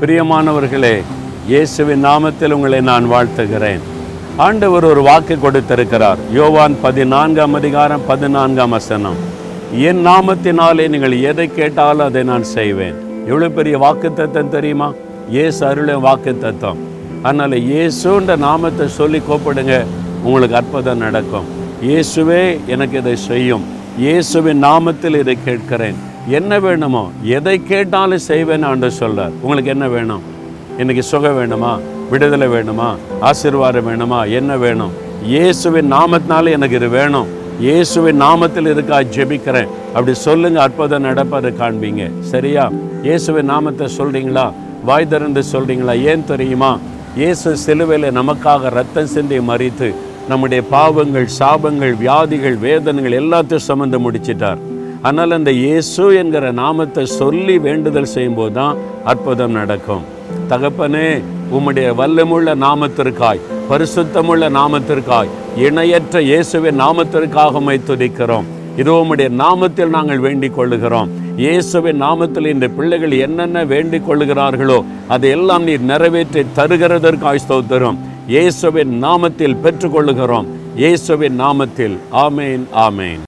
பிரியமானவர்களே இயேசுவின் நாமத்தில் உங்களை நான் வாழ்த்துகிறேன். ஆண்டவர் ஒரு வாக்கு கொடுத்திருக்கிறார். யோவான் பதினான்காம் அதிகாரம் பதினான்காம் வசனம். என் நாமத்தினாலே நீங்கள் எதை கேட்டாலும் அதை நான் செய்வேன். எவ்வளோ பெரிய வாக்கு தத்துவம் தெரியுமா? இயேசு அருளும் வாக்கு தத்துவம் அதனால் இயேசுன்ற நாமத்தை சொல்லி கூப்பிடுங்க உங்களுக்கு அற்புதம் நடக்கும். இயேசுவே எனக்கு இதை செய்யும். இயேசுவின் நாமத்தில் இதை கேட்கிறேன். என்ன வேணுமோ எதை கேட்டாலும் செய்வேன் ஆண்டு சொல்ல உங்களுக்கு என்ன வேணும்? இன்னைக்கு சுகம் வேணுமா? விடுதலை வேணுமா? ஆசீர்வாதம் வேணுமா? என்ன வேணும்? இயேசுவின் நாமத்தினால எனக்கு இது வேணும். இயேசுவின் நாமத்தில் இருக்கா ஜெபிக்கிறேன். அப்படி சொல்லுங்க அற்புதம் நடப்பதை காண்பீங்க. சரியா? இயேசுவின் நாமத்தை சொல்றீங்களா? வாய் திறந்து சொல்றீங்களா? ஏன் தெரியுமா? இயேசு சிலுவையில் நமக்காக ரத்தம் சிந்தி மறித்து நம்முடைய பாவங்கள் சாபங்கள் வியாதிகள் வேதனைகள் எல்லாத்தையும் சுமந்து முடிச்சிட்டார். ஆனால் அந்த இயேசு என்கிற நாமத்தை சொல்லி வேண்டுதல் செய்யும்போது தான் அற்புதம் நடக்கும். தகப்பனே உம்முடைய வல்லமுள்ள நாமத்திற்காய் பரிசுத்தமுள்ள நாமத்திற்காய் இணையற்ற இயேசுவின் நாமத்திற்காக உம்மை துதிக்கிறோம். இதோ உம்முடைய நாமத்தில் நாங்கள் வேண்டிக் கொள்ளுகிறோம். இயேசுவின் நாமத்தில் இந்த பிள்ளைகள் என்னென்ன வேண்டிக் கொள்ளுகிறார்களோ அதையெல்லாம் நீர் நிறைவேற்றி தருகிறதற்காய் ஸ்தோத்திரம். இயேசுவின் நாமத்தில் பெற்றுக்கொள்ளுகிறோம் இயேசுவின் நாமத்தில். ஆமேன் ஆமேன்.